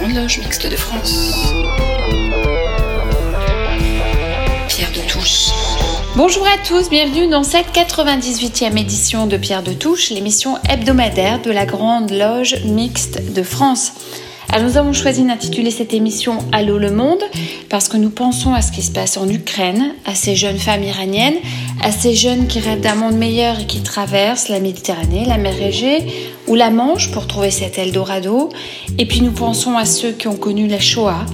Grande Loge Mixte de France. Pierre de Touche. Bonjour à tous, bienvenue dans cette 98e édition de Pierre de Touche, l'émission hebdomadaire de la Grande Loge Mixte de France. Alors nous avons choisi d'intituler cette émission Allô le monde parce que nous pensons à ce qui se passe en Ukraine, à ces jeunes femmes iraniennes, à ces jeunes qui rêvent d'un monde meilleur et qui traversent la Méditerranée, la mer Égée ou la Manche pour trouver cet Eldorado. Et puis nous pensons à ceux qui ont connu la Shoah.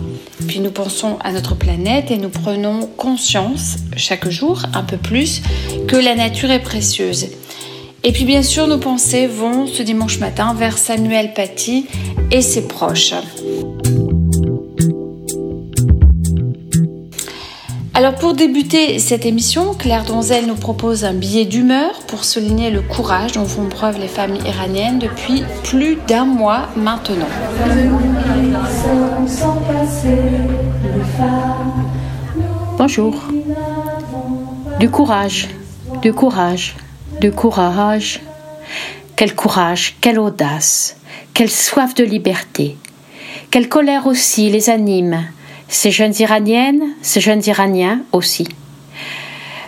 Puis nous pensons à notre planète et nous prenons conscience chaque jour un peu plus que la nature est précieuse. Et puis bien sûr, nos pensées vont ce dimanche matin vers Samuel Paty et ses proches. Alors pour débuter cette émission, Claire Donzel nous propose un billet d'humeur pour souligner le courage dont font preuve les femmes iraniennes depuis plus d'un mois maintenant. Bonjour. Du courage, du courage, du courage. Quel courage, quelle audace, quelle soif de liberté, quelle colère aussi les anime, ces jeunes Iraniennes, ces jeunes Iraniens aussi.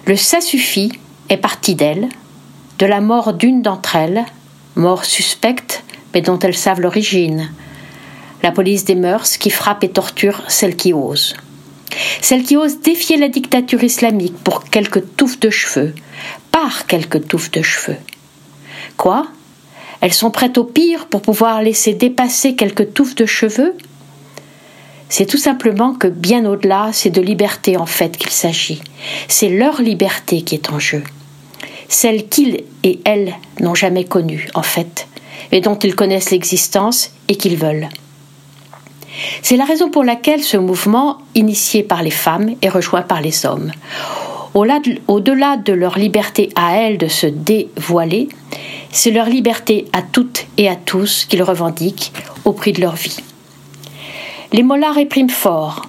Le ça suffit est parti d'elles, de la mort d'une d'entre elles, mort suspecte, mais dont elles savent l'origine. La police des mœurs qui frappe et torture celles qui osent. Celles qui osent défier la dictature islamique pour quelques touffes de cheveux, par quelques touffes de cheveux. Quoi? Elles sont prêtes au pire pour pouvoir laisser dépasser quelques touffes de cheveux? C'est tout simplement que bien au-delà, c'est de liberté en fait qu'il s'agit. C'est leur liberté qui est en jeu. Celle qu'ils et elles n'ont jamais connue en fait, et dont ils connaissent l'existence et qu'ils veulent. C'est la raison pour laquelle ce mouvement, initié par les femmes, est rejoint par les hommes. Au-delà de leur liberté à elles de se dévoiler, c'est leur liberté à toutes et à tous qu'ils revendiquent au prix de leur vie. Les mollahs répriment fort,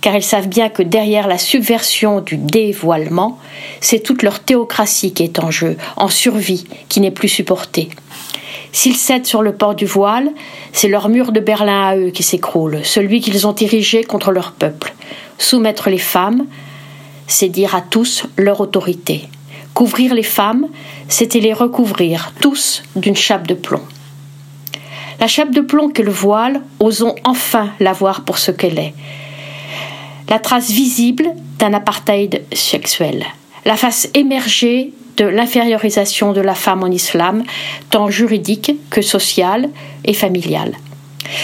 car ils savent bien que derrière la subversion du dévoilement, c'est toute leur théocratie qui est en jeu, en survie, qui n'est plus supportée. S'ils cèdent sur le port du voile, c'est leur mur de Berlin à eux qui s'écroule, celui qu'ils ont érigé contre leur peuple. Soumettre les femmes, c'est dire à tous leur autorité. Couvrir les femmes, c'était les recouvrir, tous, d'une chape de plomb. La chape de plomb que le voile, osons enfin la voir pour ce qu'elle est. La trace visible d'un apartheid sexuel. La face émergée de l'infériorisation de la femme en islam, tant juridique que sociale et familiale.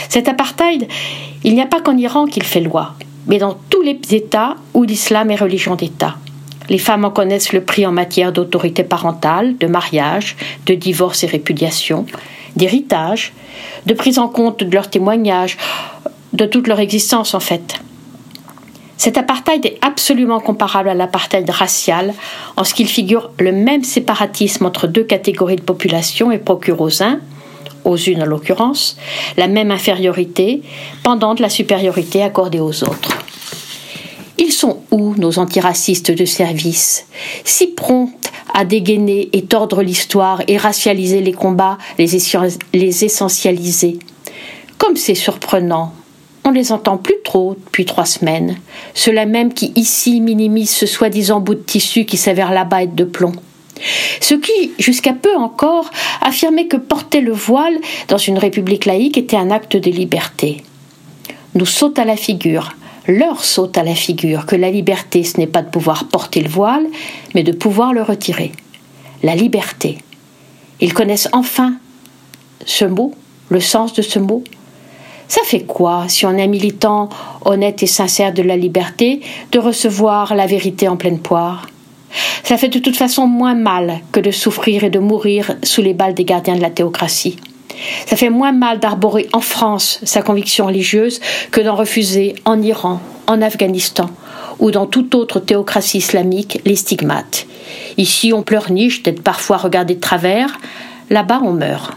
Cet apartheid, il n'y a pas qu'en Iran qu'il fait loi, mais dans tous les États où l'islam est religion d'État. Les femmes en connaissent le prix en matière d'autorité parentale, de mariage, de divorce et répudiation, d'héritage, de prise en compte de leurs témoignages, de toute leur existence en fait. Cet apartheid est absolument comparable à l'apartheid racial en ce qu'il figure le même séparatisme entre deux catégories de population et procure aux uns, aux unes en l'occurrence, la même infériorité pendant la supériorité accordée aux autres. Ils sont où, nos antiracistes de service, si prompts à dégainer et tordre l'histoire et racialiser les combats, les, essentialiser Comme c'est surprenant, on les entend plus trop depuis trois semaines, ceux-là même qui ici minimisent ce soi-disant bout de tissu qui s'avère là-bas être de plomb. Ceux qui, jusqu'à peu encore, affirmaient que porter le voile dans une république laïque était un acte de liberté. Nous saute à la figure leur saute à la figure que la liberté, ce n'est pas de pouvoir porter le voile, mais de pouvoir le retirer. La liberté. Ils connaissent enfin ce mot, le sens de ce mot. Ça fait quoi, si on est militant honnête et sincère de la liberté, de recevoir la vérité en pleine poire? Ça fait de toute façon moins mal que de souffrir et de mourir sous les balles des gardiens de la théocratie. Ça fait moins mal d'arborer en France sa conviction religieuse que d'en refuser en Iran, en Afghanistan ou dans toute autre théocratie islamique les stigmates. Ici, on pleurniche d'être parfois regardé de travers, là-bas, on meurt.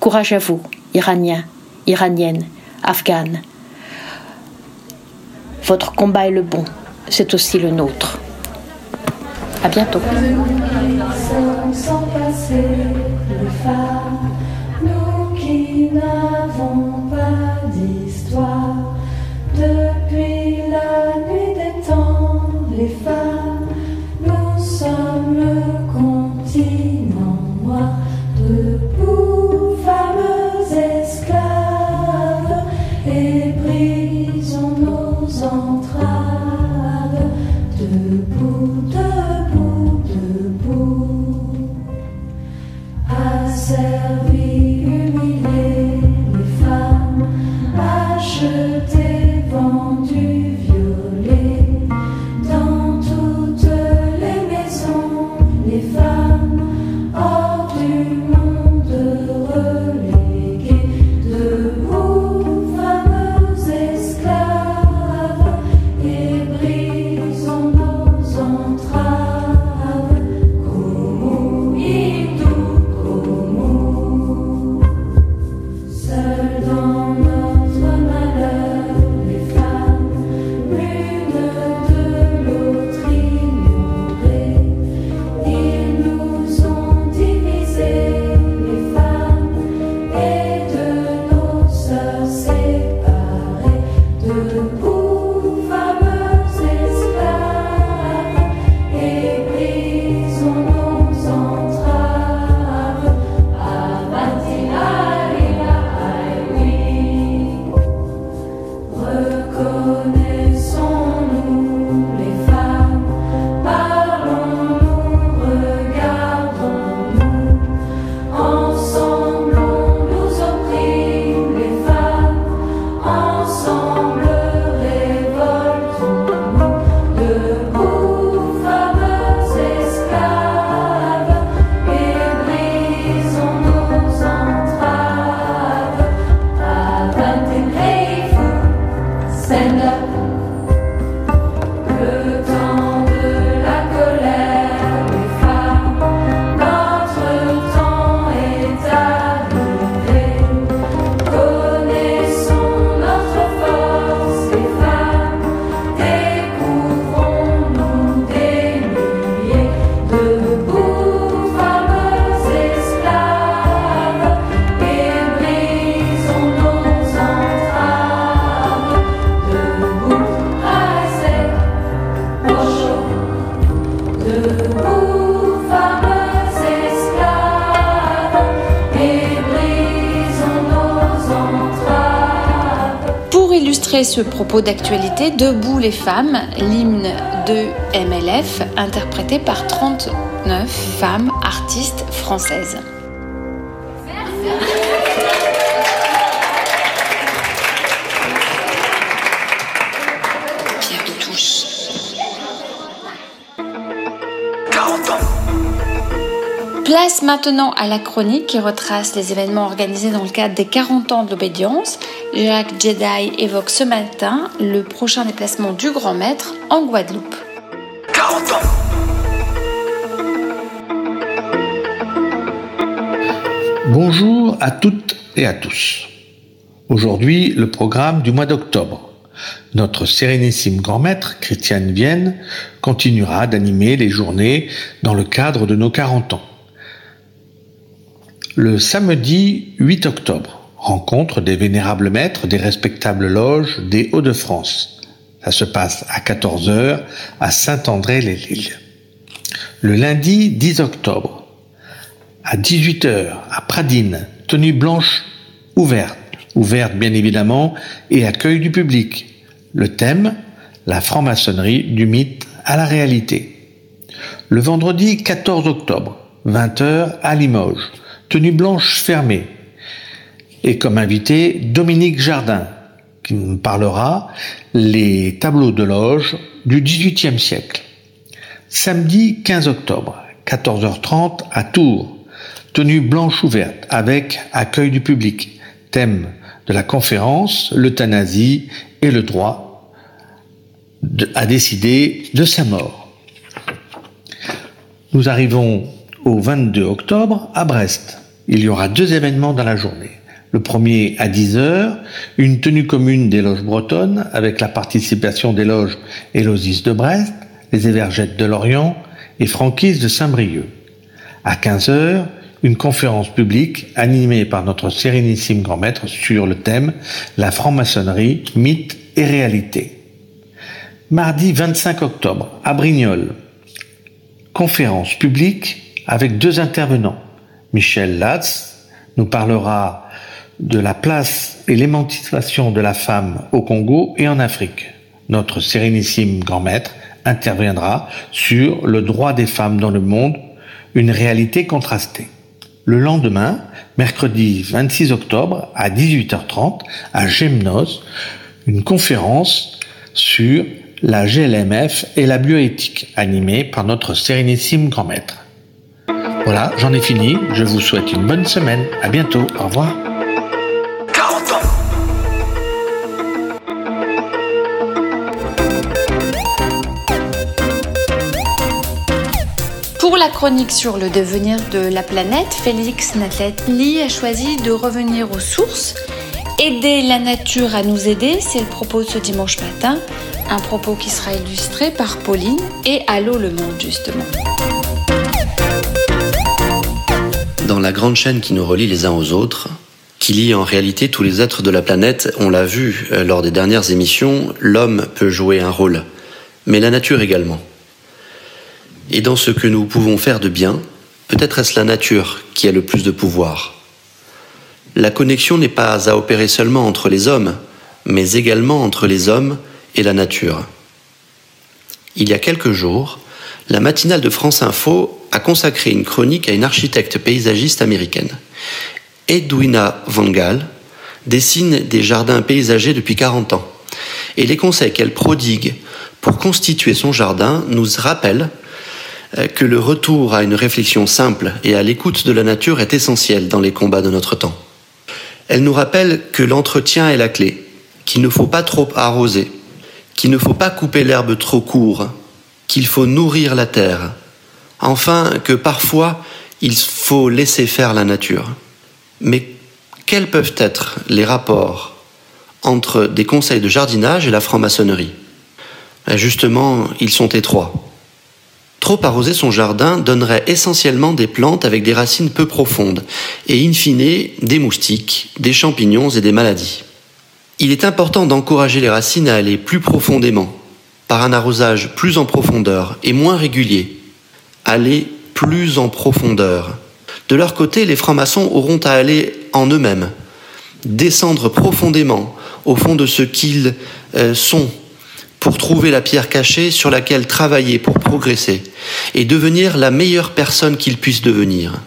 Courage à vous, Iraniens, Iraniennes, Afghanes. Votre combat est le bon, c'est aussi le nôtre. À bientôt. love. onde ce propos d'actualité, Debout les femmes, l'hymne de MLF, interprété par 39 femmes artistes françaises. Pierre de Touche. 40 ans. Place maintenant à la chronique qui retrace les événements organisés dans le cadre des 40 ans de l'obédience. Jacques Jedi évoque ce matin le prochain déplacement du grand maître en Guadeloupe. 40 ans. Bonjour à toutes et à tous. Aujourd'hui, le programme du mois d'octobre. Notre sérénissime grand-maître, Christiane Vienne, continuera d'animer les journées dans le cadre de nos 40 ans. Le samedi 8 octobre, rencontre des vénérables maîtres des respectables loges des Hauts-de-France. Ça se passe à 14h à Saint-André-les-Lilles. Le lundi 10 octobre, à 18h, à Pradine, tenue blanche ouverte, ouverte bien évidemment, et accueil du public. Le thème, la franc-maçonnerie du mythe à la réalité. Le vendredi 14 octobre, 20h à Limoges, tenue blanche fermée. Et comme invité, Dominique Jardin, qui nous parlera les tableaux de loge du XVIIIe siècle. Samedi 15 octobre, 14h30 à Tours, tenue blanche ouverte avec accueil du public. Thème de la conférence, l'euthanasie et le droit à décider de sa mort. Nous arrivons au 22 octobre à Brest. Il y aura deux événements dans la journée. Le premier à 10h, une tenue commune des loges bretonnes avec la participation des loges Élosis de Brest, les Évergettes de Lorient et Franquise de Saint-Brieuc. À 15h, une conférence publique animée par notre sérénissime grand maître sur le thème La franc-maçonnerie, mythe et réalité. Mardi 25 octobre, à Brignoles, conférence publique avec deux intervenants. Michel Latz nous parlera de la place et l'émancipation de la femme au Congo et en Afrique. Notre sérénissime grand maître interviendra sur le droit des femmes dans le monde, une réalité contrastée. Le lendemain, mercredi 26 octobre à 18h30 à Gemnos, une conférence sur la GLMF et la bioéthique animée par notre sérénissime grand maître. Voilà, j'en ai fini. Je vous souhaite une bonne semaine. À bientôt. Au revoir. Chronique sur le devenir de la planète, Félix Nathalie a choisi de revenir aux sources. Aider la nature à nous aider, c'est le propos de ce dimanche matin. Un propos qui sera illustré par Pauline et Allô le monde, justement. Dans la grande chaîne qui nous relie les uns aux autres, qui lie en réalité tous les êtres de la planète, on l'a vu euh, lors des dernières émissions, l'homme peut jouer un rôle, mais la nature également. Et dans ce que nous pouvons faire de bien, peut-être est-ce la nature qui a le plus de pouvoir. La connexion n'est pas à opérer seulement entre les hommes, mais également entre les hommes et la nature. Il y a quelques jours, la matinale de France Info a consacré une chronique à une architecte paysagiste américaine. Edwina Van Gaal dessine des jardins paysagers depuis 40 ans. Et les conseils qu'elle prodigue pour constituer son jardin nous rappellent que le retour à une réflexion simple et à l'écoute de la nature est essentiel dans les combats de notre temps. Elle nous rappelle que l'entretien est la clé, qu'il ne faut pas trop arroser, qu'il ne faut pas couper l'herbe trop court, qu'il faut nourrir la terre, enfin que parfois il faut laisser faire la nature. Mais quels peuvent être les rapports entre des conseils de jardinage et la franc-maçonnerie? Justement, ils sont étroits. Trop arroser son jardin donnerait essentiellement des plantes avec des racines peu profondes et in fine des moustiques, des champignons et des maladies. Il est important d'encourager les racines à aller plus profondément, par un arrosage plus en profondeur et moins régulier. Aller plus en profondeur. De leur côté, les francs-maçons auront à aller en eux-mêmes, descendre profondément au fond de ce qu'ils euh, sont pour trouver la pierre cachée sur laquelle travailler pour progresser et devenir la meilleure personne qu'ils puissent devenir.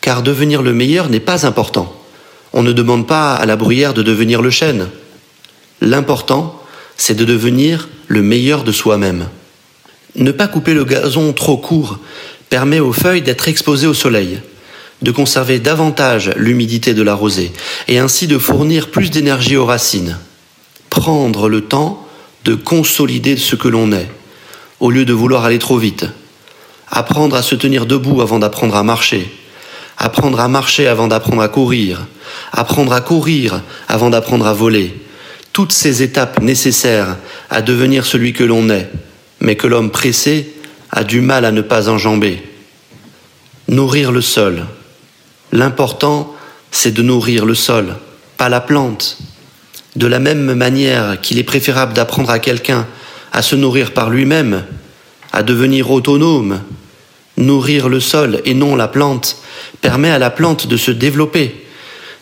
Car devenir le meilleur n'est pas important. On ne demande pas à la bruyère de devenir le chêne. L'important, c'est de devenir le meilleur de soi-même. Ne pas couper le gazon trop court permet aux feuilles d'être exposées au soleil, de conserver davantage l'humidité de la rosée et ainsi de fournir plus d'énergie aux racines. Prendre le temps de consolider ce que l'on est, au lieu de vouloir aller trop vite. Apprendre à se tenir debout avant d'apprendre à marcher. Apprendre à marcher avant d'apprendre à courir. Apprendre à courir avant d'apprendre à voler. Toutes ces étapes nécessaires à devenir celui que l'on est, mais que l'homme pressé a du mal à ne pas enjamber. Nourrir le sol. L'important, c'est de nourrir le sol, pas la plante. De la même manière qu'il est préférable d'apprendre à quelqu'un à se nourrir par lui-même, à devenir autonome, nourrir le sol et non la plante permet à la plante de se développer,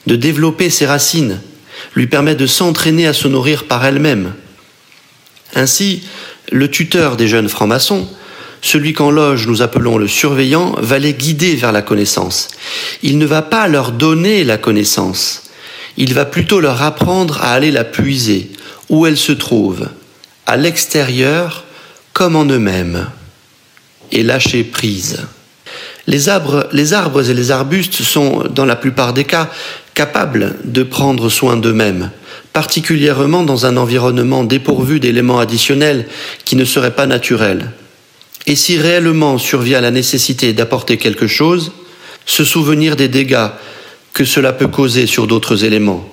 de développer ses racines, lui permet de s'entraîner à se nourrir par elle-même. Ainsi, le tuteur des jeunes francs-maçons, celui qu'en loge nous appelons le surveillant, va les guider vers la connaissance. Il ne va pas leur donner la connaissance, il va plutôt leur apprendre à aller la puiser, où elle se trouve, à l'extérieur comme en eux-mêmes, et lâcher prise. Les arbres, les arbres et les arbustes sont, dans la plupart des cas, capables de prendre soin d'eux-mêmes, particulièrement dans un environnement dépourvu d'éléments additionnels qui ne seraient pas naturels. Et si réellement survient la nécessité d'apporter quelque chose, se souvenir des dégâts que cela peut causer sur d'autres éléments.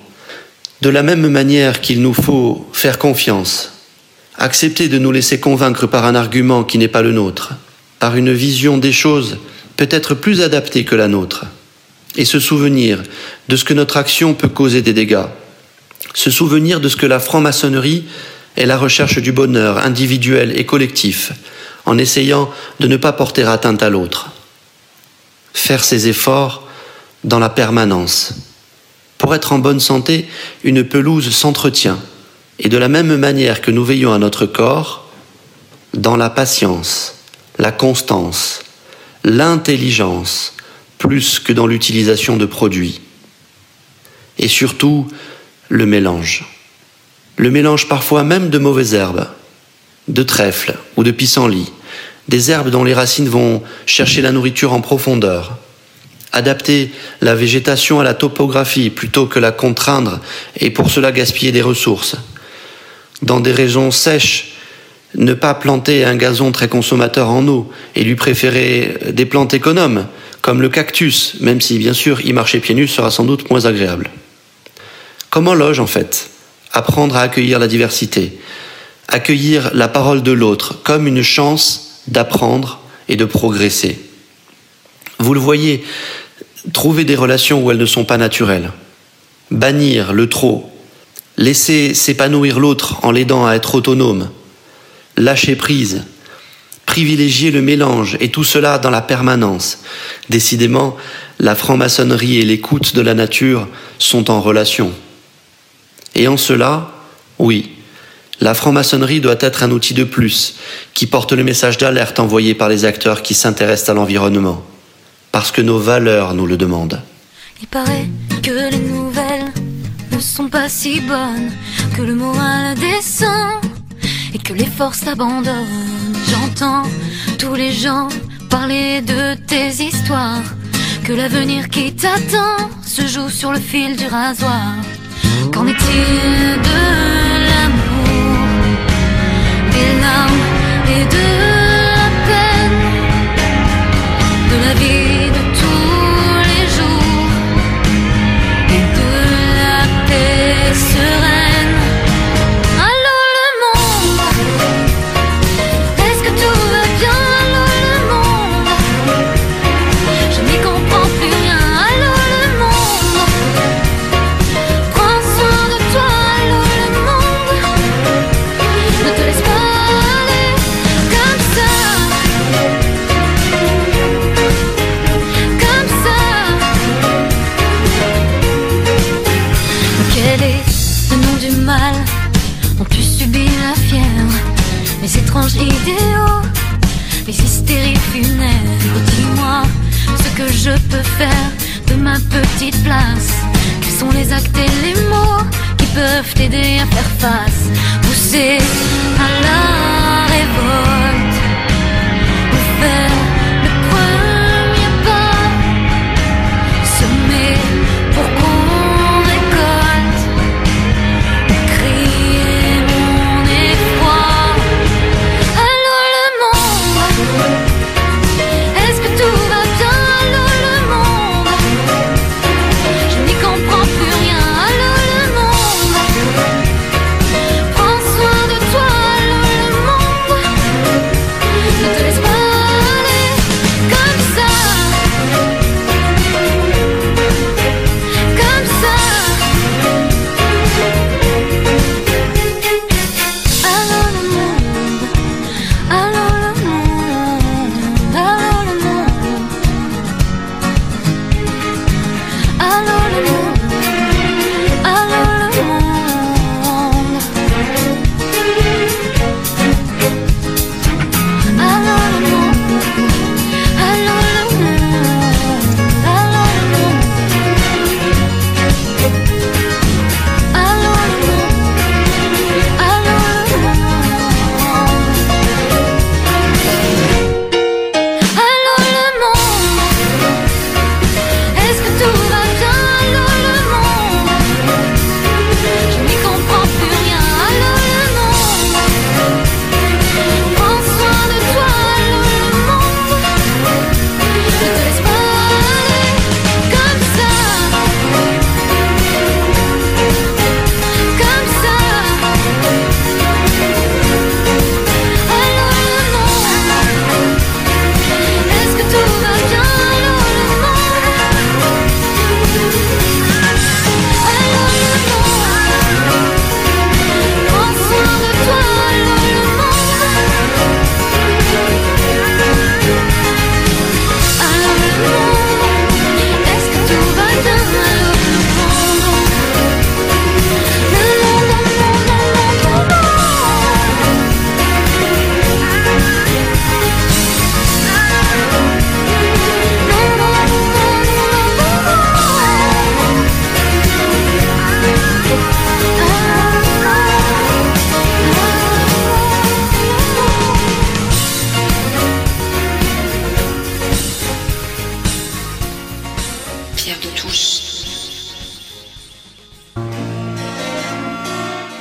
De la même manière qu'il nous faut faire confiance, accepter de nous laisser convaincre par un argument qui n'est pas le nôtre, par une vision des choses peut-être plus adaptée que la nôtre, et se souvenir de ce que notre action peut causer des dégâts, se souvenir de ce que la franc-maçonnerie est la recherche du bonheur individuel et collectif, en essayant de ne pas porter atteinte à l'autre. Faire ses efforts dans la permanence. Pour être en bonne santé, une pelouse s'entretient, et de la même manière que nous veillons à notre corps, dans la patience, la constance, l'intelligence, plus que dans l'utilisation de produits. Et surtout, le mélange. Le mélange parfois même de mauvaises herbes, de trèfle ou de pissenlit, des herbes dont les racines vont chercher la nourriture en profondeur. Adapter la végétation à la topographie plutôt que la contraindre et pour cela gaspiller des ressources. Dans des régions sèches, ne pas planter un gazon très consommateur en eau et lui préférer des plantes économes, comme le cactus, même si bien sûr y marcher pieds nus sera sans doute moins agréable. Comment loge en fait? Apprendre à accueillir la diversité, accueillir la parole de l'autre comme une chance d'apprendre et de progresser. Vous le voyez, trouver des relations où elles ne sont pas naturelles, bannir le trop, laisser s'épanouir l'autre en l'aidant à être autonome, lâcher prise, privilégier le mélange, et tout cela dans la permanence. Décidément, la franc-maçonnerie et l'écoute de la nature sont en relation. Et en cela, oui, la franc-maçonnerie doit être un outil de plus qui porte le message d'alerte envoyé par les acteurs qui s'intéressent à l'environnement, parce que nos valeurs nous le demandent. Il paraît que les nouvelles ne sont pas si bonnes, que le moral descend et que les forces s'abandonnent. J'entends tous les gens parler de tes histoires, que l'avenir qui t'attend se joue sur le fil du rasoir. Qu'en est-il de l'amour, des larmes et de la peine, de la vie paix mes étranges idéaux, mes hystéries funèbres. Dis-moi ce que je peux faire de ma petite place. Quels sont les actes et les mots qui peuvent t'aider à faire face? Pousser à la révolte ou faire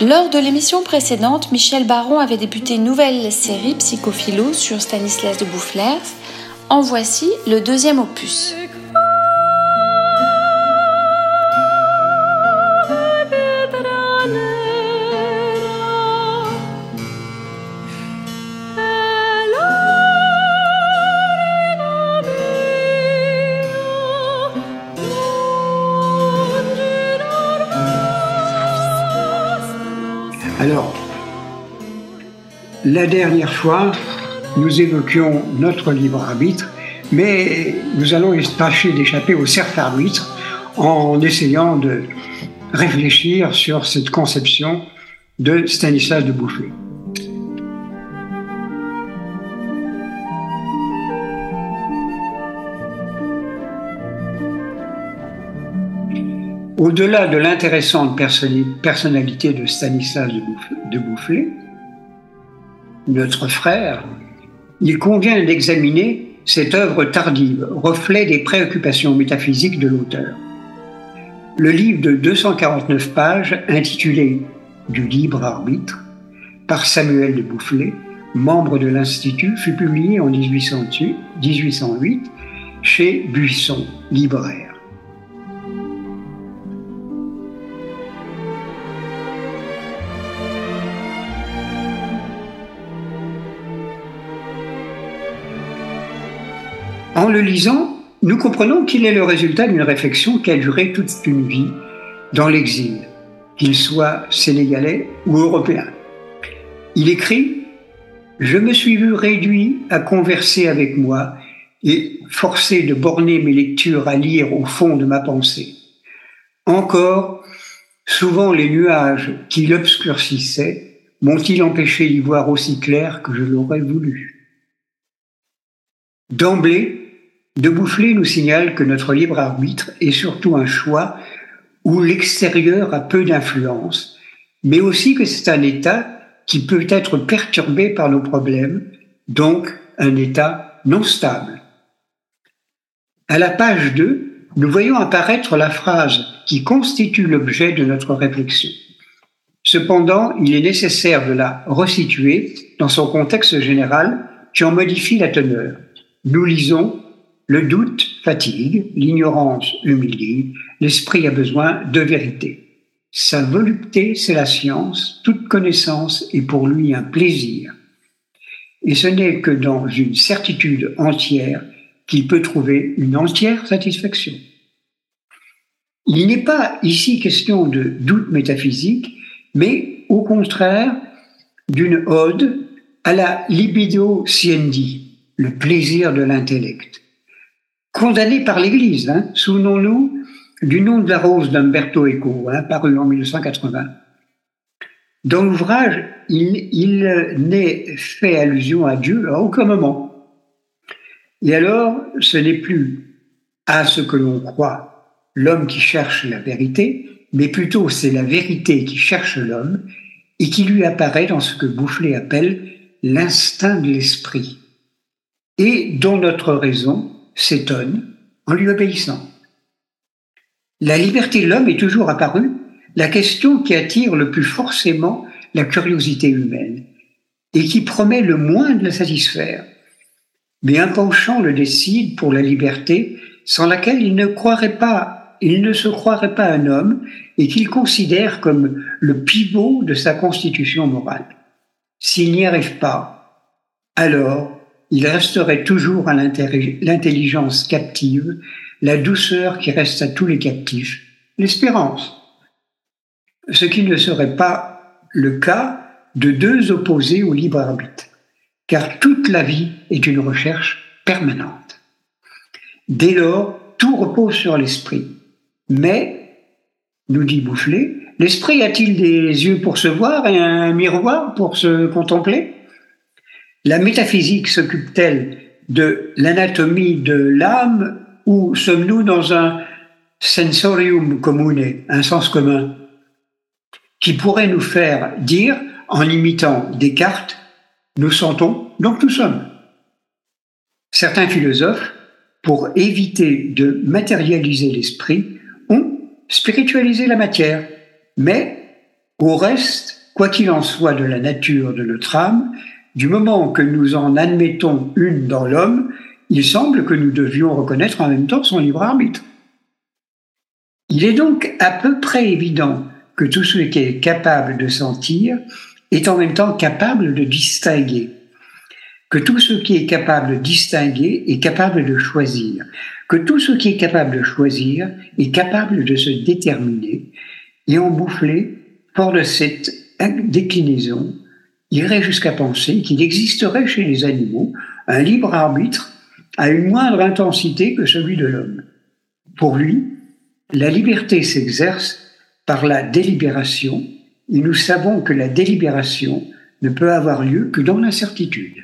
Lors de l'émission précédente, Michel Baron avait débuté une nouvelle série Psychophilo sur Stanislas de Boufflers. En voici le deuxième opus. La dernière fois, nous évoquions notre libre arbitre, mais nous allons tâcher d'échapper au cercle arbitre en essayant de réfléchir sur cette conception de Stanislas de Boufflers. Au-delà de l'intéressante personnali- personnalité de Stanislas de Bouff- de Boufflers, notre frère, il convient d'examiner cette œuvre tardive, reflet des préoccupations métaphysiques de l'auteur. Le livre de 249 pages, intitulé Du libre arbitre, par Samuel de Boufflers, membre de l'Institut, fut publié en 1808 1808 chez Buisson, libraire. En le lisant, nous comprenons qu'il est le résultat d'une réflexion qui a duré toute une vie dans l'exil, qu'il soit sénégalais ou européen. Il écrit Je me suis vu réduit à converser avec moi et forcé de borner mes lectures à lire au fond de ma pensée. Encore, souvent les nuages qui l'obscurcissaient m'ont-ils empêché d'y voir aussi clair que je l'aurais voulu. D'emblée, De Boufflé nous signale que notre libre arbitre est surtout un choix où l'extérieur a peu d'influence, mais aussi que c'est un état qui peut être perturbé par nos problèmes, donc un état non stable. À la page 2, nous voyons apparaître la phrase qui constitue l'objet de notre réflexion. Cependant, il est nécessaire de la resituer dans son contexte général qui en modifie la teneur. Nous lisons Le doute fatigue, l'ignorance humilie, l'esprit a besoin de vérité. Sa volupté, c'est la science, toute connaissance est pour lui un plaisir. Et ce n'est que dans une certitude entière qu'il peut trouver une entière satisfaction. Il n'est pas ici question de doute métaphysique, mais au contraire d'une ode à la libido siendi, le plaisir de l'intellect. Condamné par l'Église, hein, souvenons-nous du nom de la rose d'Umberto Eco, hein, paru en 1980. Dans l'ouvrage, il, n'est fait allusion à Dieu à aucun moment. Et alors, ce n'est plus à ce que l'on croit l'homme qui cherche la vérité, mais plutôt c'est la vérité qui cherche l'homme et qui lui apparaît dans ce que Boufflé appelle l'instinct de l'esprit, et dont notre raison s'étonne en lui obéissant. La liberté de l'homme est toujours apparue la question qui attire le plus forcément la curiosité humaine et qui promet le moins de la satisfaire. Mais un penchant le décide pour la liberté sans laquelle il ne croirait pas, il ne se croirait pas un homme et qu'il considère comme le pivot de sa constitution morale. S'il n'y arrive pas, alors il resterait toujours à l'intelligence captive, la douceur qui reste à tous les captifs, l'espérance. Ce qui ne serait pas le cas de deux opposés au libre arbitre, car toute la vie est une recherche permanente. Dès lors, tout repose sur l'esprit. Mais, nous dit Boufflé, l'esprit a-t-il des yeux pour se voir et un miroir pour se contempler? La métaphysique s'occupe-t-elle de l'anatomie de l'âme ou sommes-nous dans un sensorium commune, un sens commun, qui pourrait nous faire dire, en imitant Descartes, nous sentons, donc nous sommes. Certains philosophes, pour éviter de matérialiser l'esprit, ont spiritualisé la matière mais au reste, quoi qu'il en soit de la nature de notre âme, du moment que nous en admettons une dans l'homme, il semble que nous devions reconnaître en même temps son libre arbitre. Il est donc à peu près évident que tout ce qui est capable de sentir est en même temps capable de distinguer, que tout ce qui est capable de distinguer est capable de choisir, que tout ce qui est capable de choisir est capable de se déterminer, et en boufflé, fort de cette déclinaison, irait jusqu'à penser qu'il existerait chez les animaux un libre arbitre à une moindre intensité que celui de l'homme. Pour lui, la liberté s'exerce par la délibération, et nous savons que la délibération ne peut avoir lieu que dans l'incertitude.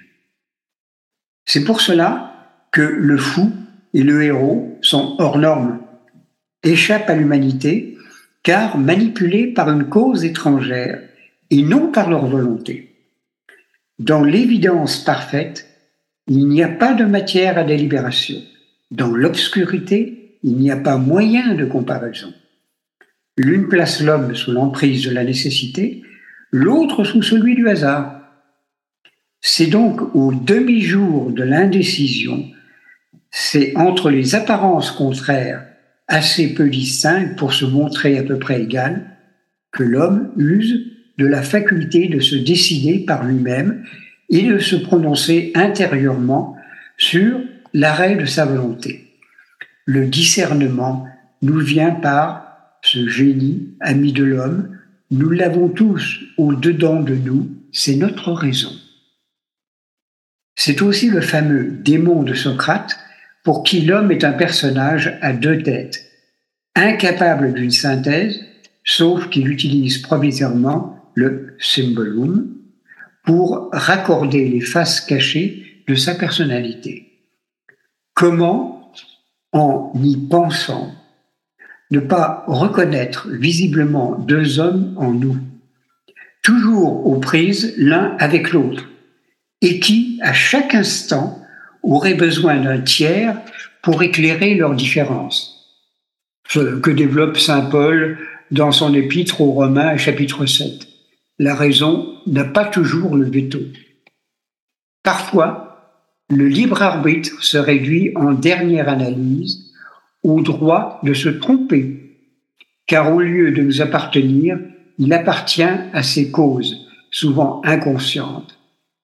C'est pour cela que le fou et le héros sont hors normes, échappent à l'humanité car manipulés par une cause étrangère et non par leur volonté. Dans l'évidence parfaite, il n'y a pas de matière à délibération. Dans l'obscurité, il n'y a pas moyen de comparaison. L'une place l'homme sous l'emprise de la nécessité, l'autre sous celui du hasard. C'est donc au demi-jour de l'indécision, c'est entre les apparences contraires assez peu distinct pour se montrer à peu près égal, que l'homme use de la faculté de se décider par lui-même et de se prononcer intérieurement sur l'arrêt de sa volonté. Le discernement nous vient par ce génie, ami de l'homme, nous l'avons tous au-dedans de nous, c'est notre raison. C'est aussi le fameux démon de Socrate pour qui l'homme est un personnage à deux têtes, incapable d'une synthèse, sauf qu'il utilise provisoirement le symbolum pour raccorder les faces cachées de sa personnalité. Comment en y pensant, ne pas reconnaître visiblement deux hommes en nous, toujours aux prises l'un avec l'autre, et qui, à chaque instant, auraient besoin d'un tiers pour éclairer leurs différences. Ce que développe Saint Paul dans son épître aux Romains, chapitre 7. La raison n'a pas toujours le veto. Parfois, le libre arbitre se réduit en dernière analyse au droit de se tromper, car au lieu de nous appartenir, il appartient à ces causes, souvent inconscientes,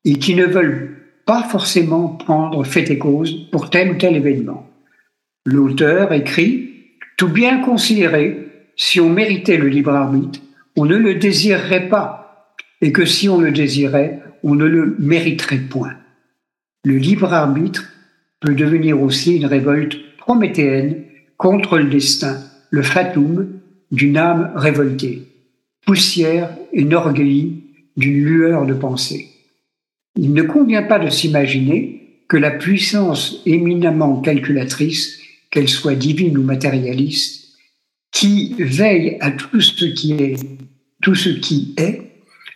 et qui ne veulent pas forcément prendre fait et cause pour tel ou tel événement. L'auteur écrit Tout bien considéré, si on méritait le libre arbitre, on ne le désirerait pas, et que si on le désirait, on ne le mériterait point. Le libre arbitre peut devenir aussi une révolte prométhéenne contre le destin, le fatum d'une âme révoltée, poussière et norgueillie d'une lueur de pensée. Il ne convient pas de s'imaginer que la puissance éminemment calculatrice, qu'elle soit divine ou matérialiste, qui veille à tout ce qui est, tout ce qui est,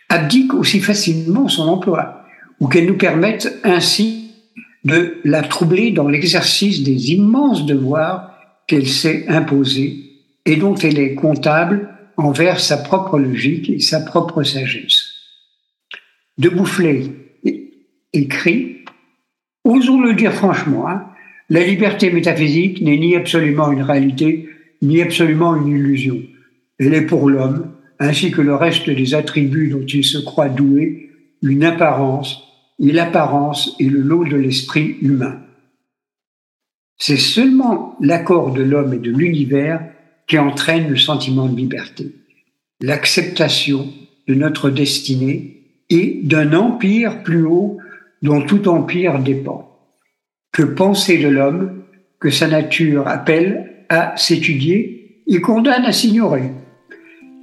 abdique aussi facilement son emploi, ou qu'elle nous permette ainsi de la troubler dans l'exercice des immenses devoirs qu'elle s'est imposés et dont elle est comptable envers sa propre logique et sa propre sagesse. De Boufflet écrit, osons le dire franchement, hein, la liberté métaphysique n'est ni absolument une réalité, ni absolument une illusion. Elle est pour l'homme, ainsi que le reste des attributs dont il se croit doué, une apparence, et l'apparence est le lot de l'esprit humain. C'est seulement l'accord de l'homme et de l'univers qui entraîne le sentiment de liberté, l'acceptation de notre destinée et d'un empire plus haut dont tout empire dépend. Que penser de l'homme que sa nature appelle à s'étudier et condamne à s'ignorer?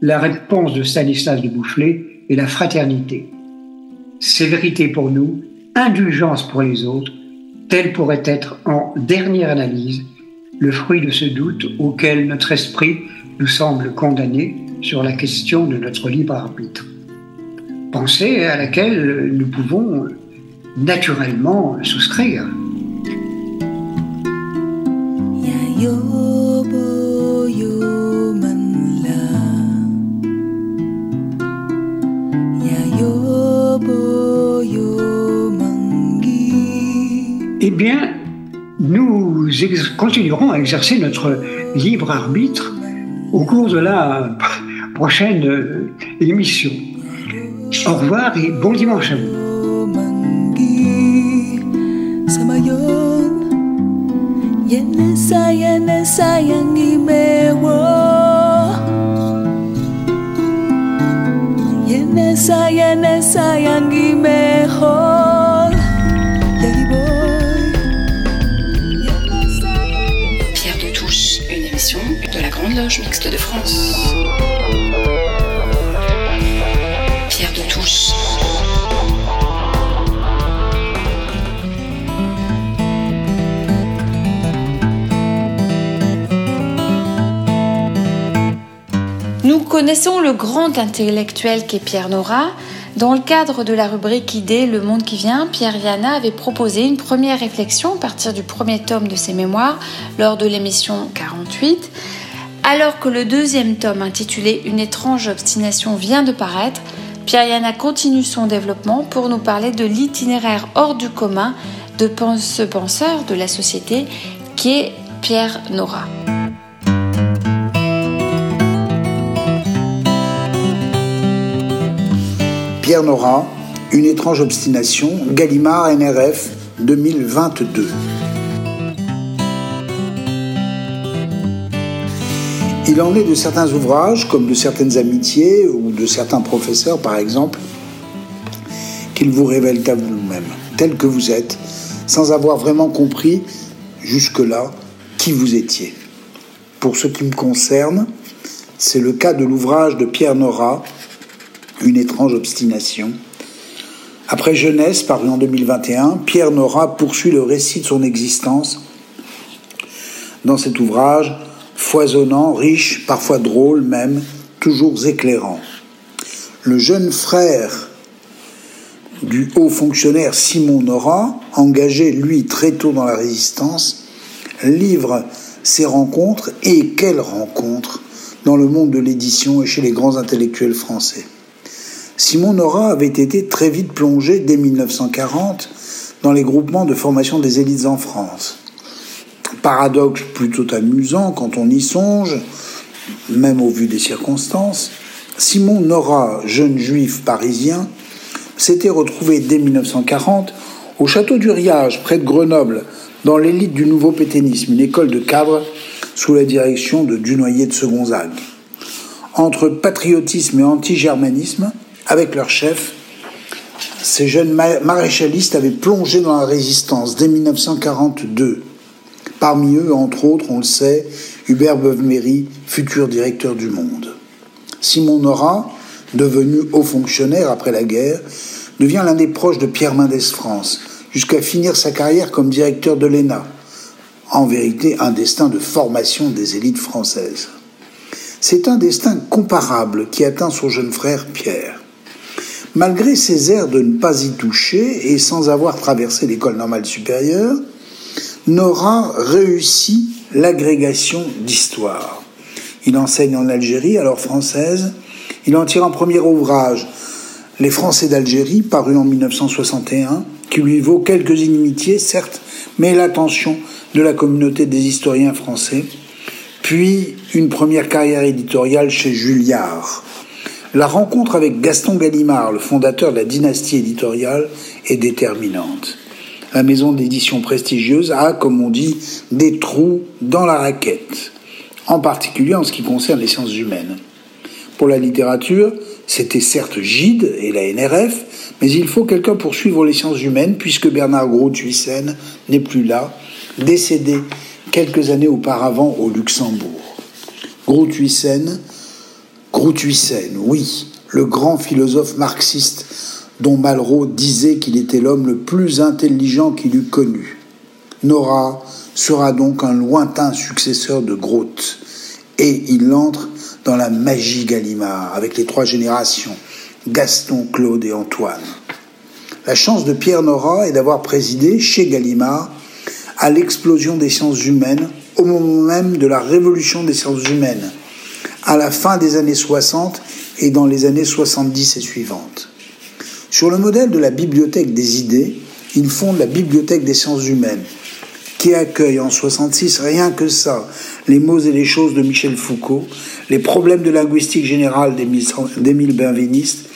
La réponse de Stanislas de Boufflé est la fraternité. Sévérité pour nous, indulgence pour les autres, tel pourrait être en dernière analyse le fruit de ce doute auquel notre esprit nous semble condamné sur la question de notre libre arbitre. Pensée à laquelle nous pouvons naturellement souscrire. Eh bien, nous continuerons à exercer notre libre arbitre au cours de la prochaine euh, émission. Au revoir et bon dimanche à vous. Loge Mixte de France. Pierre de Touche. Nous connaissons le grand intellectuel qu'est Pierre Nora. Dans le cadre de la rubrique Idées, le monde qui vient, Pierre Viana avait proposé une première réflexion à partir du premier tome de ses mémoires lors de l'émission 48. Alors que le deuxième tome intitulé Une étrange obstination vient de paraître, Pierre Yana continue son développement pour nous parler de l'itinéraire hors du commun de ce penseur de la société qui est Pierre Nora. Pierre Nora, Une étrange obstination, Gallimard NRF 2022. Il en est de certains ouvrages, comme de certaines amitiés ou de certains professeurs par exemple, qu'ils vous révèlent à vous-même, tel que vous êtes, sans avoir vraiment compris jusque-là qui vous étiez. Pour ce qui me concerne, c'est le cas de l'ouvrage de Pierre Nora, Une étrange obstination. Après Jeunesse, paru en 2021, Pierre Nora poursuit le récit de son existence dans cet ouvrage foisonnant, riche, parfois drôle même, toujours éclairant. Le jeune frère du haut fonctionnaire Simon Nora, engagé lui très tôt dans la résistance, livre ses rencontres et quelles rencontres dans le monde de l'édition et chez les grands intellectuels français. Simon Nora avait été très vite plongé dès 1940 dans les groupements de formation des élites en France. Paradoxe plutôt amusant quand on y songe, même au vu des circonstances, Simon Nora, jeune juif parisien, s'était retrouvé dès 1940 au château du Riage, près de Grenoble, dans l'élite du nouveau pétainisme, une école de cadres sous la direction de Dunoyer de Segonzague. Entre patriotisme et anti-germanisme, avec leur chef, ces jeunes maréchalistes avaient plongé dans la résistance dès 1942. Parmi eux, entre autres, on le sait, Hubert Beuve-Méry, futur directeur du Monde. Simon Nora, devenu haut fonctionnaire après la guerre, devient l'un des proches de Pierre Mendès France, jusqu'à finir sa carrière comme directeur de l'ENA. En vérité, un destin de formation des élites françaises. C'est un destin comparable qui atteint son jeune frère Pierre. Malgré ses airs de ne pas y toucher et sans avoir traversé l'école normale supérieure, Nora réussit l'agrégation d'histoire. Il enseigne en Algérie, alors française. Il en tire un premier ouvrage, Les Français d'Algérie, paru en 1961, qui lui vaut quelques inimitiés, certes, mais l'attention de la communauté des historiens français, puis une première carrière éditoriale chez Julliard. La rencontre avec Gaston Gallimard, le fondateur de la dynastie éditoriale, est déterminante. La maison d'édition prestigieuse a, comme on dit, des trous dans la raquette, en particulier en ce qui concerne les sciences humaines. Pour la littérature, c'était certes Gide et la NRF, mais il faut quelqu'un pour suivre les sciences humaines, puisque Bernard Groth-Huissen n'est plus là, décédé quelques années auparavant au Luxembourg. Groth-Huissen, oui, le grand philosophe marxiste dont Malraux disait qu'il était l'homme le plus intelligent qu'il eût connu. Nora sera donc un lointain successeur de Groth, et il entre dans la magie Gallimard, avec les trois générations, Gaston, Claude et Antoine. La chance de Pierre Nora est d'avoir présidé chez Gallimard à l'explosion des sciences humaines au moment même de la révolution des sciences humaines, à la fin des années 60 et dans les années 70 et suivantes. Sur le modèle de la bibliothèque des idées, il fonde la bibliothèque des sciences humaines, qui accueille en 66 rien que ça, les mots et les choses de Michel Foucault, les problèmes de linguistique générale d'Émile Benveniste,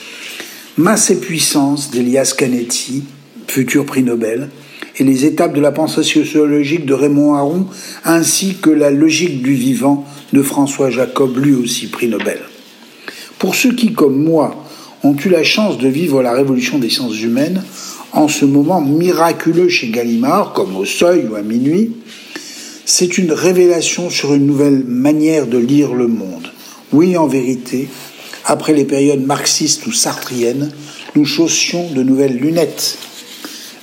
Masse et puissance d'Elias Canetti, futur prix Nobel, et les étapes de la pensée sociologique de Raymond Aron, ainsi que la logique du vivant de François Jacob, lui aussi prix Nobel. Pour ceux qui, comme moi, ont eu la chance de vivre la révolution des sciences humaines, en ce moment miraculeux chez Gallimard, comme au seuil ou à minuit, c'est une révélation sur une nouvelle manière de lire le monde. Oui, en vérité, après les périodes marxistes ou sartriennes, nous chaussions de nouvelles lunettes.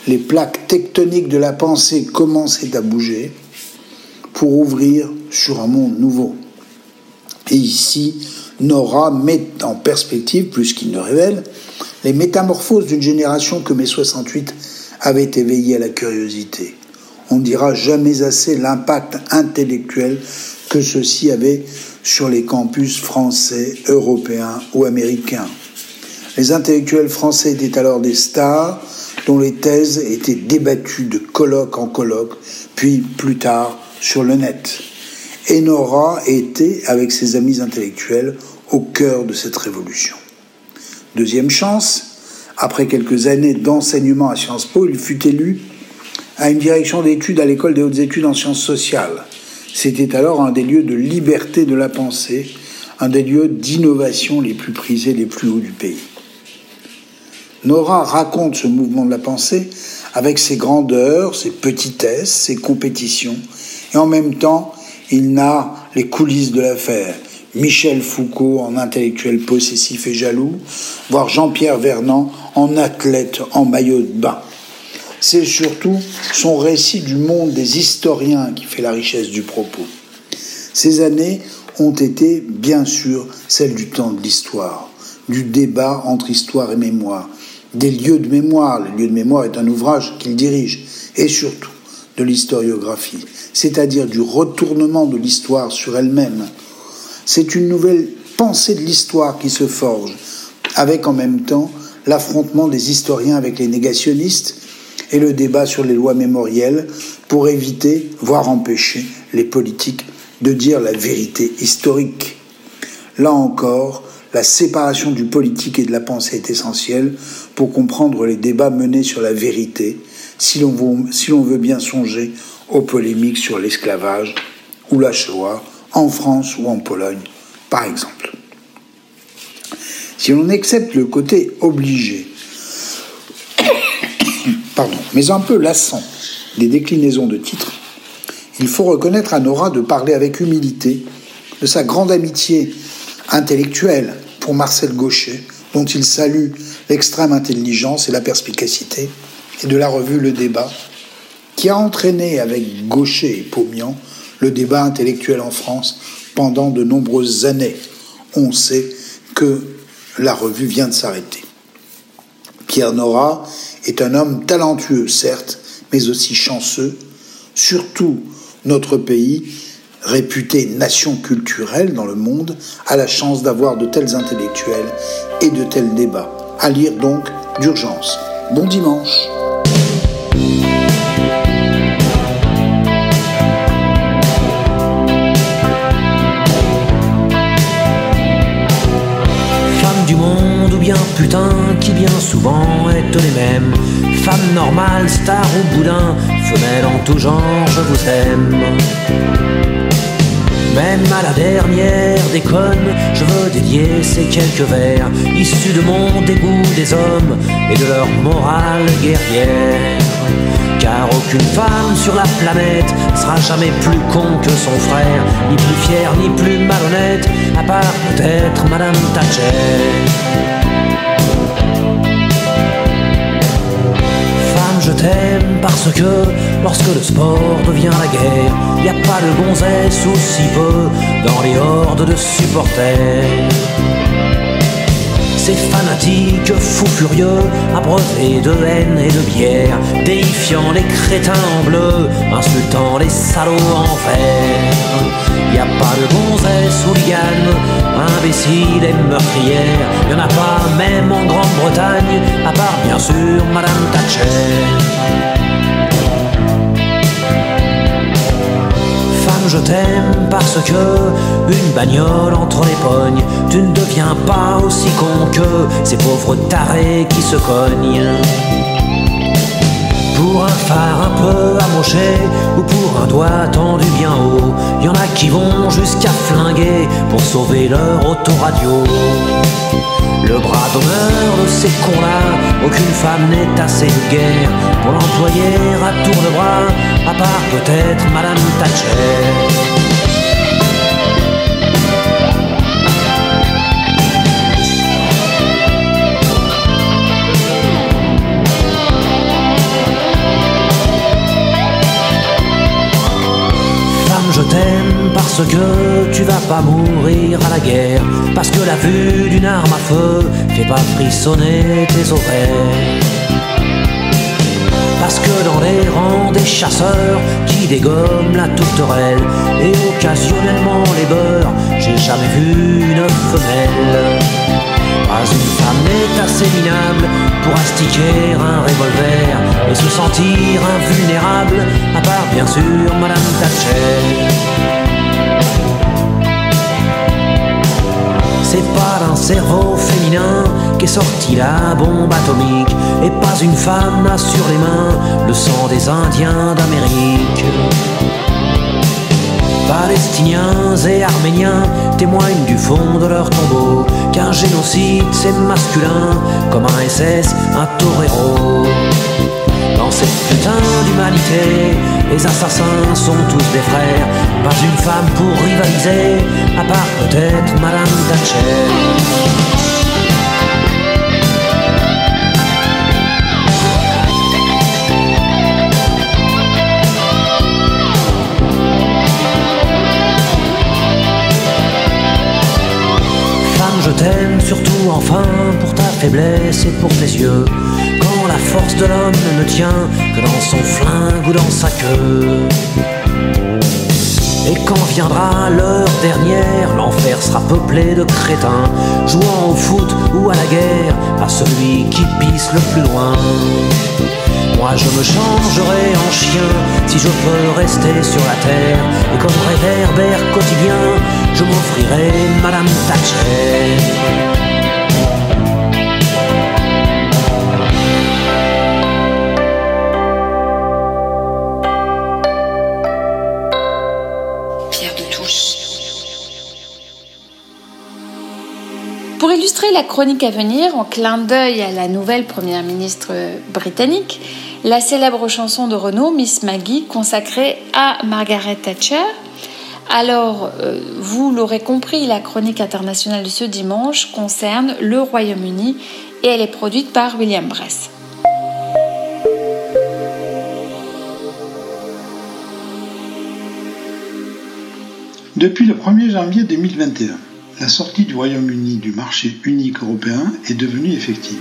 Les plaques tectoniques de la pensée commençaient à bouger pour ouvrir sur un monde nouveau. Et ici, Nora met en perspective, plus qu'il ne révèle, les métamorphoses d'une génération que mai 68 avait éveillé à la curiosité. On ne dira jamais assez l'impact intellectuel que ceci avait sur les campus français, européens ou américains. Les intellectuels français étaient alors des stars dont les thèses étaient débattues de colloque en colloque, puis plus tard sur le net. Enora était, avec ses amis intellectuels, au cœur de cette révolution. Deuxième chance, après quelques années d'enseignement à Sciences Po, il fut élu à une direction d'études à l'école des hautes études en sciences sociales. C'était alors un des lieux de liberté de la pensée, un des lieux d'innovation les plus prisés, les plus hauts du pays. Nora raconte ce mouvement de la pensée avec ses grandeurs, ses petitesses, ses compétitions, et en même temps, il narre les coulisses de l'affaire, Michel Foucault en intellectuel possessif et jaloux, voire Jean-Pierre Vernant en athlète en maillot de bain. c'est surtout son récit du monde des historiens qui fait la richesse du propos. Ces années ont été, bien sûr, celles du temps de l'histoire, du débat entre histoire et mémoire, des lieux de mémoire. Le lieu de mémoire est un ouvrage qu'il dirige, et surtout de l'historiographie, c'est-à-dire du retournement de l'histoire sur elle-même. C'est une nouvelle pensée de l'histoire qui se forge, avec en même temps l'affrontement des historiens avec les négationnistes et le débat sur les lois mémorielles pour éviter, voire empêcher, les politiques de dire la vérité historique. Là encore, la séparation du politique et de la pensée est essentielle pour comprendre les débats menés sur la vérité, si l'on veut, bien songer aux polémiques sur l'esclavage ou la Shoah, en France ou en Pologne, par exemple. Si l'on accepte le côté obligé, pardon, mais un peu lassant des déclinaisons de titres, il faut reconnaître à Nora de parler avec humilité de sa grande amitié intellectuelle pour Marcel Gaucher, dont il salue l'extrême intelligence et la perspicacité, et de la revue Le Débat, qui a entraîné avec Gaucher et Paumian le débat intellectuel en France pendant de nombreuses années. On sait que la revue vient de s'arrêter. Pierre Nora est un homme talentueux, certes, mais aussi chanceux. Surtout, notre pays, réputé nation culturelle dans le monde, a la chance d'avoir de tels intellectuels et de tels débats. À lire donc d'urgence. Bon dimanche. Bien putain qui bien souvent est les mêmes. Femme normale, star ou boudin, femelle en tout genre, je vous aime. Même à la dernière déconne, je veux dédier ces quelques vers issus de mon dégoût des hommes et de leur morale guerrière. Car aucune femme sur la planète sera jamais plus con que son frère, ni plus fière, ni plus malhonnête, à part peut-être Madame Thatcher. je t'aime parce que lorsque le sport devient la guerre, y a pas de gonzesse aussi peu dans les hordes de supporters. Ces fanatiques fous furieux, abreuvés de haine et de bière, déifiant les crétins en bleu, insultant les salauds en fer. Y a pas de gonzesse hooligan, imbécile et meurtrière, y en a pas même en Grande-Bretagne, à part bien sûr Madame Thatcher. je t'aime parce que une bagnole entre les pognes, tu ne deviens pas aussi con que ces pauvres tarés qui se cognent. Pour un phare un peu amoché ou pour un doigt tendu bien haut, y en a qui vont jusqu'à flinguer pour sauver leur autoradio. Le bras d'honneur de ces cons-là, aucune femme n'est assez guerre pour l'employer à tour de bras, à part peut-être Madame Thatcher. Parce que tu vas pas mourir à la guerre, parce que la vue d'une arme à feu fait pas frissonner tes oreilles. Parce que dans les rangs des chasseurs qui dégomment la tourterelle et occasionnellement les beurs, j'ai jamais vu une femelle. Pas une femme n'est assez minable pour astiquer un revolver et se sentir invulnérable, à part bien sûr Madame Thatcher. C'est pas d'un cerveau féminin qu'est sortie la bombe atomique, et pas une femme n'a sur les mains le sang des Indiens d'Amérique. Palestiniens et Arméniens témoignent du fond de leur tombeau qu'un génocide c'est masculin comme un SS, un torero. Dans cette putain d'humanité, les assassins sont tous des frères, pas une femme pour rivaliser, à part peut-être Madame Thatcher. je t'aime surtout enfin pour ta faiblesse et pour tes yeux. Quand la force de l'homme tient que dans son flingue ou dans sa queue. Et quand viendra l'heure dernière, l'enfer sera peuplé de crétins, jouant au foot ou à la guerre, à celui qui pisse le plus loin. Moi je me changerai en chien si je peux rester sur la terre, et comme réverbère quotidien, je m'offrirai Madame Thatcher. La chronique à venir, en clin d'œil à la nouvelle première ministre britannique, la célèbre chanson de Renault, Miss Maggie, consacrée à Margaret Thatcher. Alors, euh, vous l'aurez compris, la chronique internationale de ce dimanche concerne le Royaume-Uni et elle est produite par William Bress. Depuis le 1er janvier 2021, la sortie du Royaume-Uni du marché unique européen est devenue effective.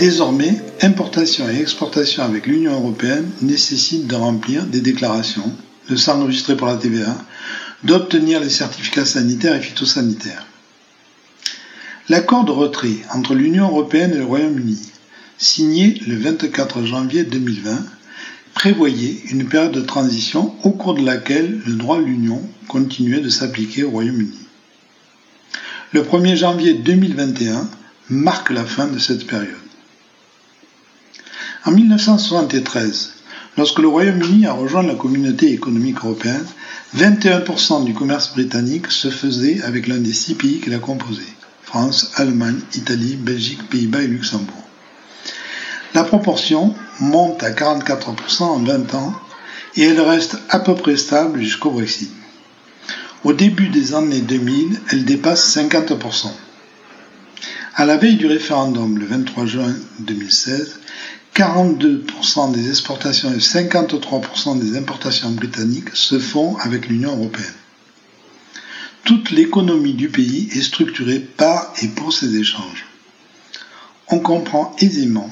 Désormais, importation et exportation avec l'Union européenne nécessitent de remplir des déclarations, de s'enregistrer pour la TVA, d'obtenir les certificats sanitaires et phytosanitaires. L'accord de retrait entre l'Union européenne et le Royaume-Uni, signé le 24 janvier 2020, prévoyait une période de transition au cours de laquelle le droit de l'Union continuait de s'appliquer au Royaume-Uni. Le 1er janvier 2021 marque la fin de cette période. En 1973, lorsque le Royaume-Uni a rejoint la communauté économique européenne, 21% du commerce britannique se faisait avec l'un des six pays qui l'a composé, France, Allemagne, Italie, Belgique, Pays-Bas et Luxembourg. La proportion monte à 44% en 20 ans et elle reste à peu près stable jusqu'au Brexit. Au début des années 2000, elle dépasse 50%. À la veille du référendum, le 23 juin 2016, 42% des exportations et 53% des importations britanniques se font avec l'Union européenne. Toute l'économie du pays est structurée par et pour ces échanges. On comprend aisément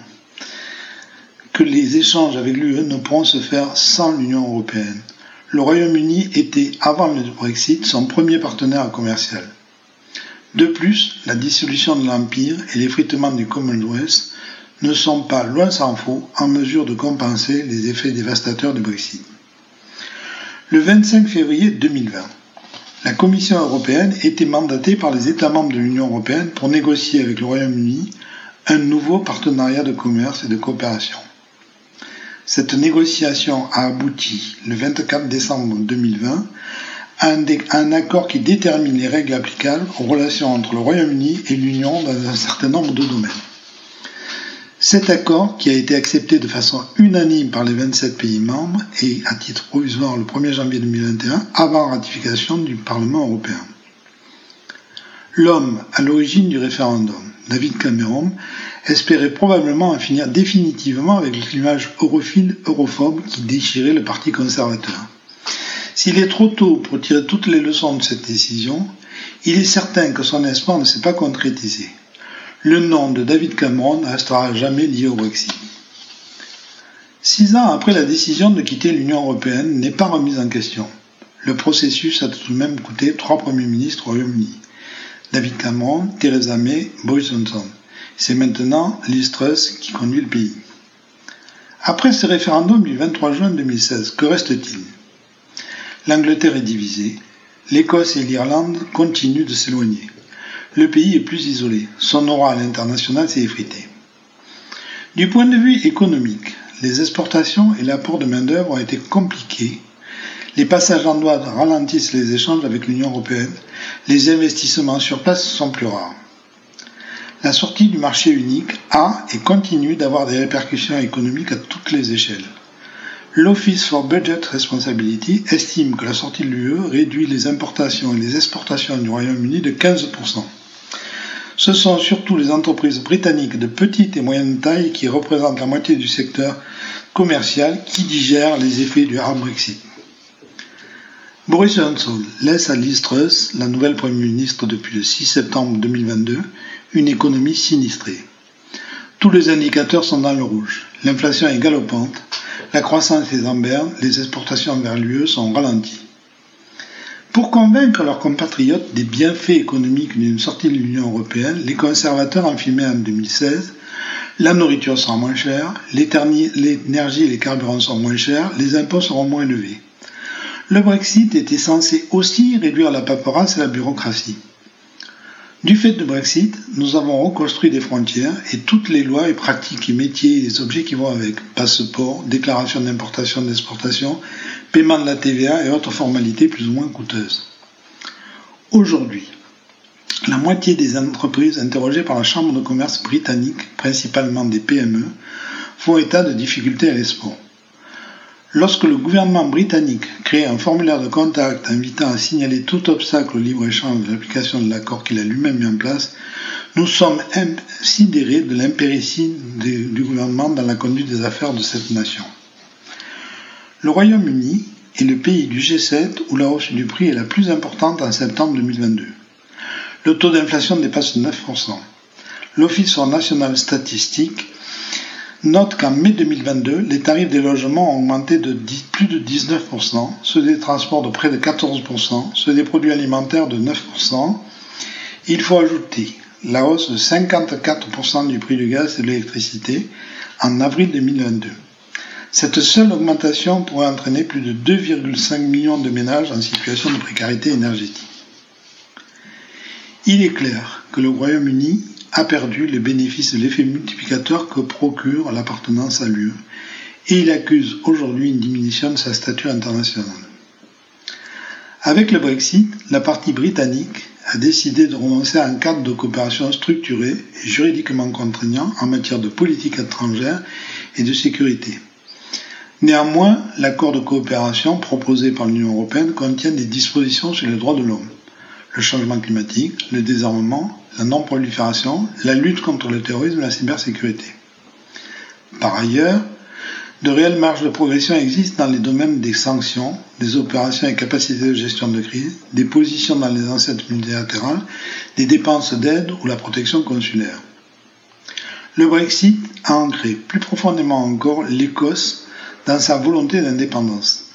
que les échanges avec l'UE ne pourront se faire sans l'Union européenne. Le Royaume-Uni était, avant le Brexit, son premier partenaire commercial. De plus, la dissolution de l'Empire et l'effritement du Commonwealth ne sont pas, loin s'en faut, en mesure de compenser les effets dévastateurs du Brexit. Le 25 février 2020, la Commission européenne était mandatée par les États membres de l'Union européenne pour négocier avec le Royaume-Uni un nouveau partenariat de commerce et de coopération. Cette négociation a abouti le 24 décembre 2020 à un, accord qui détermine les règles applicables aux relations entre le Royaume-Uni et l'Union dans un certain nombre de domaines. Cet accord, qui a été accepté de façon unanime par les 27 pays membres et à titre provisoire le 1er janvier 2021, avant ratification du Parlement européen. L'homme à l'origine du référendum, David Cameron, espérait probablement en finir définitivement avec l'image europhile europhobe qui déchirait le Parti conservateur. S'il est trop tôt pour tirer toutes les leçons de cette décision, il est certain que son espoir ne s'est pas concrétisé. Le nom de David Cameron restera jamais lié au Brexit. Six ans après la décision de quitter l'Union européenne n'est pas remise en question. Le processus a tout de même coûté trois premiers ministres au Royaume-Uni. David Cameron, Theresa May, Boris Johnson. C'est maintenant Liz Truss qui conduit le pays. Après ce référendum du 23 juin 2016, que reste-t-il? L'Angleterre est divisée, l'Écosse et l'Irlande continuent de s'éloigner. Le pays est plus isolé, son aura à l'international s'est effrité. Du point de vue économique, les exportations et l'apport de main-d'œuvre ont été compliqués. Les passages en douane ralentissent les échanges avec l'Union européenne. Les investissements sur place sont plus rares. La sortie du marché unique a et continue d'avoir des répercussions économiques à toutes les échelles. L'Office for Budget Responsibility estime que la sortie de l'UE réduit les importations et les exportations du Royaume-Uni de 15%. Ce sont surtout les entreprises britanniques de petite et moyenne taille qui représentent la moitié du secteur commercial qui digèrent les effets du hard Brexit. Boris Johnson laisse à Liz Truss, la nouvelle Première ministre depuis le 6 septembre 2022, une économie sinistrée. Tous les indicateurs sont dans le rouge. L'inflation est galopante, la croissance est en berne, les exportations vers l'UE sont ralenties. Pour convaincre leurs compatriotes des bienfaits économiques d'une sortie de l'Union européenne, les conservateurs affirmaient en 2016 la nourriture sera moins chère, l'énergie et les carburants seront moins chers, les impôts seront moins élevés. Le Brexit était censé aussi réduire la paperasse et la bureaucratie. Du fait du Brexit, nous avons reconstruit des frontières et toutes les lois et pratiques et métiers et les objets qui vont avec, passeport, déclaration d'importation et d'exportation, paiement de la TVA et autres formalités plus ou moins coûteuses. Aujourd'hui, la moitié des entreprises interrogées par la Chambre de commerce britannique, principalement des PME, font état de difficultés à l'export. Lorsque le gouvernement britannique crée un formulaire de contact invitant à signaler tout obstacle au libre-échange de l'application de l'accord qu'il a lui-même mis en place, nous sommes sidérés de l'impéritie du gouvernement dans la conduite des affaires de cette nation. Le Royaume-Uni est le pays du G7 où la hausse du prix est la plus importante en septembre 2022. Le taux d'inflation dépasse 9%. L'Office national statistique note qu'en mai 2022, les tarifs des logements ont augmenté de plus de 19%, ceux des transports de près de 14%, ceux des produits alimentaires de 9%. Il faut ajouter la hausse de 54% du prix du gaz et de l'électricité en avril 2022. Cette seule augmentation pourrait entraîner plus de 2,5 millions de ménages en situation de précarité énergétique. Il est clair que le Royaume-Uni a perdu les bénéfices de l'effet multiplicateur que procure l'appartenance à l'UE et il accuse aujourd'hui une diminution de sa stature internationale. Avec le Brexit, la partie britannique a décidé de renoncer à un cadre de coopération structuré et juridiquement contraignant en matière de politique étrangère et de sécurité. Néanmoins, l'accord de coopération proposé par l'Union européenne contient des dispositions sur les droits de l'homme, le changement climatique, le désarmement, la non-prolifération, la lutte contre le terrorisme et la cybersécurité. Par ailleurs, de réelles marges de progression existent dans les domaines des sanctions, des opérations et capacités de gestion de crise, des positions dans les enceintes multilatérales, des dépenses d'aide ou la protection consulaire. Le Brexit a ancré plus profondément encore l'Écosse dans sa volonté d'indépendance.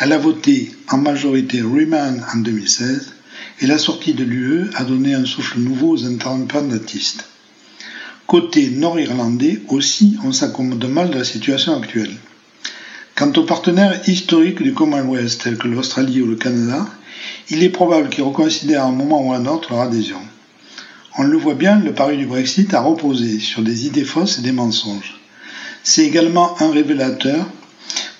Elle a voté en majorité Remain en 2016 et la sortie de l'UE a donné un souffle nouveau aux indépendantistes. Côté nord-irlandais aussi, on s'accommode mal de la situation actuelle. Quant aux partenaires historiques du Commonwealth tels que l'Australie ou le Canada, il est probable qu'ils reconsidèrent à un moment ou à un autre leur adhésion. On le voit bien, le pari du Brexit a reposé sur des idées fausses et des mensonges. C'est également un révélateur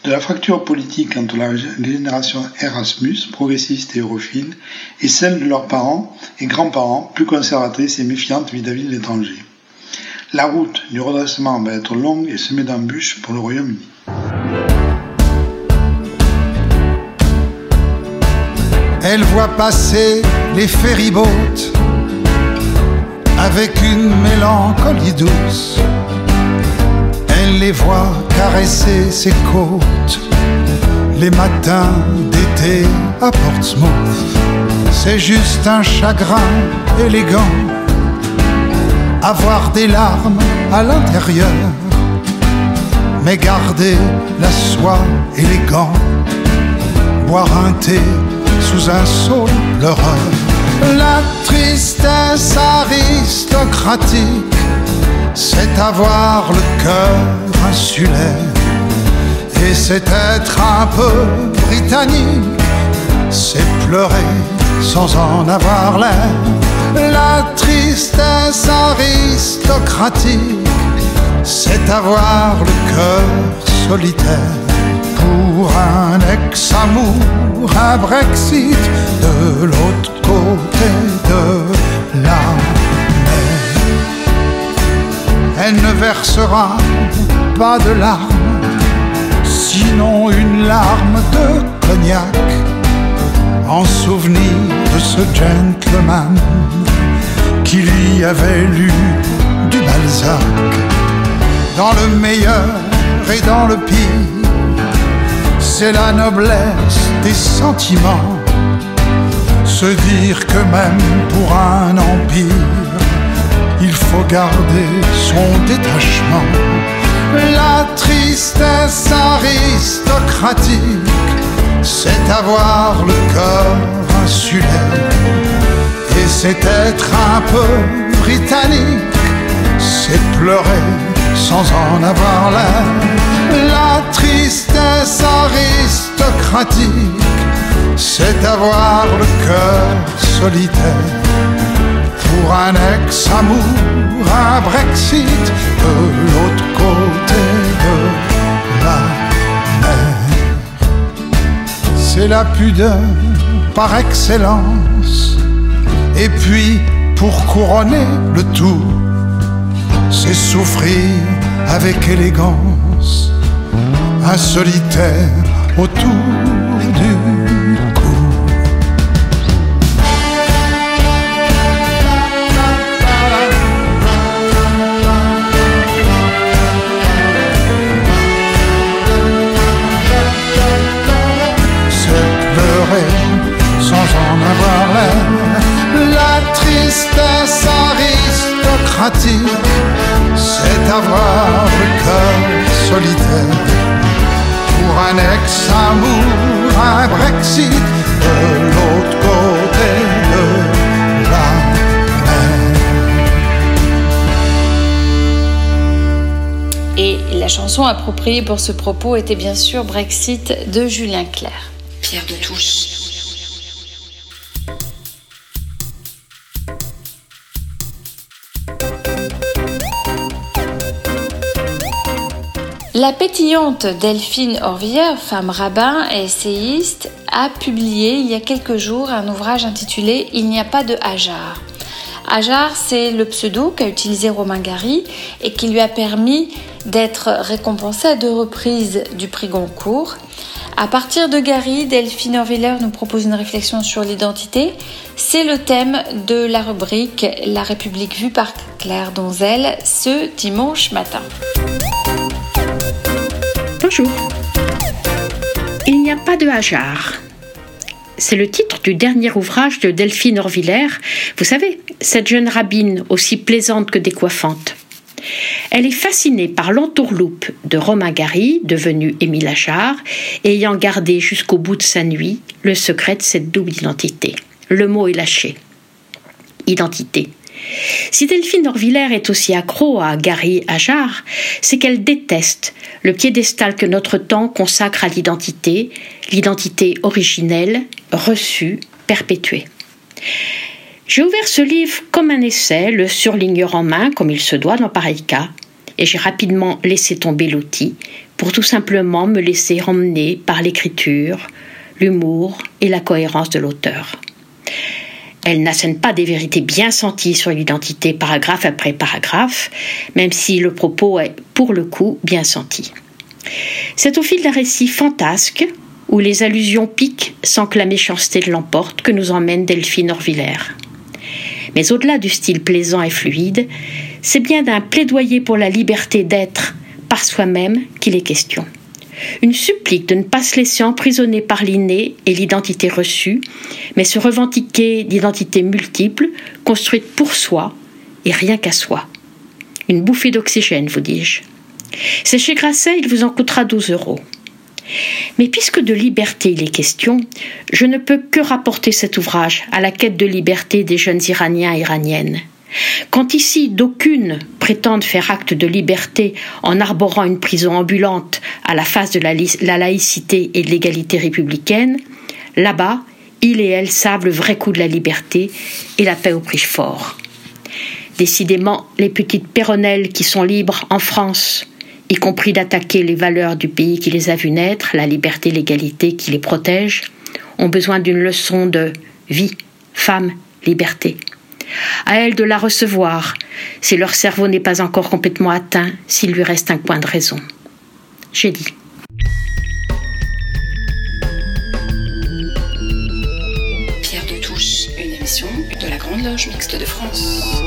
de la fracture politique entre la génération Erasmus, progressiste et europhile, et celle de leurs parents et grands-parents, plus conservatrices et méfiantes vis-à-vis de l'étranger. La route du redressement va être longue et semée d'embûches pour le Royaume-Uni. Elle voit passer les ferryboats avec une mélancolie douce elle les voit caresser ses côtes les matins d'été à Portsmouth. C'est juste un chagrin élégant, avoir des larmes à l'intérieur, mais garder la soie élégant, boire un thé sous un saule pleureur. La tristesse aristocratique c'est avoir le cœur insulaire. Et c'est être un peu britannique, c'est pleurer sans en avoir l'air. La tristesse aristocratique, c'est avoir le cœur solitaire. Pour un ex-amour, un Brexit versera pas de larmes, sinon une larme de cognac, en souvenir de ce gentleman qui lui avait lu du Balzac. Dans le meilleur et dans le pire, c'est la noblesse des sentiments. Se dire que même pour un empire, il faut garder son détachement. La tristesse aristocratique, c'est avoir le cœur insulaire. Et c'est être un peu britannique, c'est pleurer sans en avoir l'air. La tristesse aristocratique, c'est avoir le cœur solitaire. Pour un ex-amour, un Brexit de l'autre côté de la mer. C'est la pudeur par excellence. Et puis, pour couronner le tout, c'est souffrir avec élégance un solitaire autour un Brexit de l'autre côté de la mer. Et la chanson appropriée pour ce propos était bien sûr Brexit de Julien Clerc. Pierre de Touche. La pétillante Delphine Orvilleur, femme rabbin et essayiste, a publié il y a quelques jours un ouvrage intitulé Il n'y a pas de Hajar. Hajar, c'est le pseudo qu'a utilisé Romain Gary et qui lui a permis d'être récompensé à deux reprises du prix Goncourt. À partir de Gary, Delphine Orvilleur nous propose une réflexion sur l'identité. C'est le thème de la rubrique La République vue par Claire Donzel ce dimanche matin. Bonjour. Il n'y a pas de Hajar. C'est le titre du dernier ouvrage de Delphine Orvillers. Vous savez, cette jeune rabbine aussi plaisante que décoiffante. Elle est fascinée par l'entourloupe de Romain Gary, devenu Émile Achard, ayant gardé jusqu'au bout de sa nuit le secret de cette double identité. Le mot est lâché. Identité. Si Delphine Orvillers est aussi accro à Gary Achard, c'est qu'elle déteste le piédestal que notre temps consacre à l'identité, l'identité originelle, reçue, perpétuée. J'ai ouvert ce livre comme un essai, le surligneur en main, comme il se doit dans pareil cas, et j'ai rapidement laissé tomber l'outil pour tout simplement me laisser emmener par l'écriture, l'humour et la cohérence de l'auteur. Elle n'assène pas des vérités bien senties sur l'identité paragraphe après paragraphe, même si le propos est pour le coup bien senti. C'est au fil d'un récit fantasque, où les allusions piquent sans que la méchanceté l'emporte, que nous emmène Delphine Orvillers. Mais au-delà du style plaisant et fluide, c'est bien d'un plaidoyer pour la liberté d'être par soi-même qu'il est question. Une supplique de ne pas se laisser emprisonner par l'inné et l'identité reçue, mais se revendiquer d'identités multiples, construites pour soi et rien qu'à soi. Une bouffée d'oxygène, vous dis-je. C'est chez Grasset, il vous en coûtera 12 euros. Mais puisque de liberté il est question, je ne peux que rapporter cet ouvrage à la quête de liberté des jeunes Iraniens et Iraniennes. Quand ici d'aucunes prétendent faire acte de liberté en arborant une prison ambulante à la face de la, la laïcité et de l'égalité républicaine, là-bas, ils et elles savent le vrai coup de la liberté et la paix au prix fort. Décidément, les petites péronnelles qui sont libres en France, y compris d'attaquer les valeurs du pays qui les a vus naître, la liberté, l'égalité qui les protège, ont besoin d'une leçon de vie, femme, liberté. À elles de la recevoir, si leur cerveau n'est pas encore complètement atteint, s'il lui reste un coin de raison. J'ai dit. Pierre de Touche, une émission de la Grande Loge Mixte de France.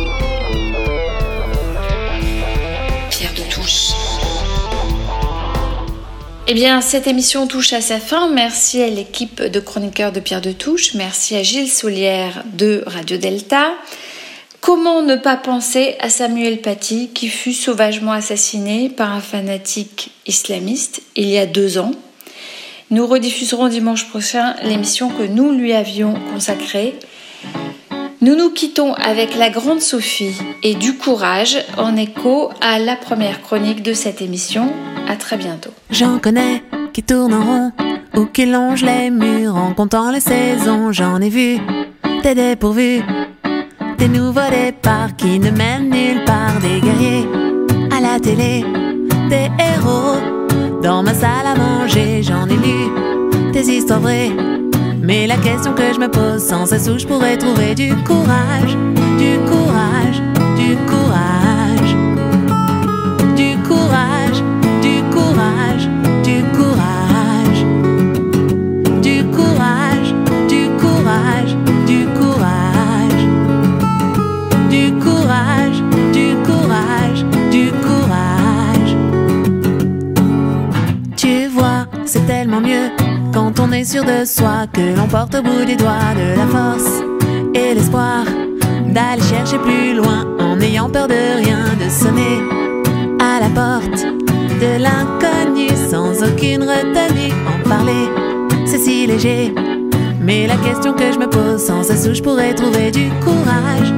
Eh bien, cette émission touche à sa fin. Merci à l'équipe de chroniqueurs de Pierre de Touche. Merci à Gilles Soulière de Radio Delta. Comment ne pas penser à Samuel Paty qui fut sauvagement assassiné par un fanatique islamiste il y a deux ans? Nous rediffuserons dimanche prochain l'émission que nous lui avions consacrée. Nous nous quittons avec la grande Sophie et du courage en écho à la première chronique de cette émission. À très bientôt. J'en connais qui tournent en rond ou qui longent les murs en comptant les saisons. J'en ai vu des dépourvus, des nouveaux départs qui ne mènent nulle part. Des guerriers à la télé, des héros dans ma salle à manger. J'en ai lu des histoires vraies. Mais la question que je me pose sans cesse où je pourrais trouver du courage, du courage, du courage, on est sûr de soi que l'on porte au bout des doigts de la force et l'espoir d'aller chercher plus loin en n'ayant peur de rien, de sonner à la porte de l'inconnu sans aucune retenue. En parler, c'est si léger. Mais la question que je me pose sans cesse où je pourrais trouver du courage.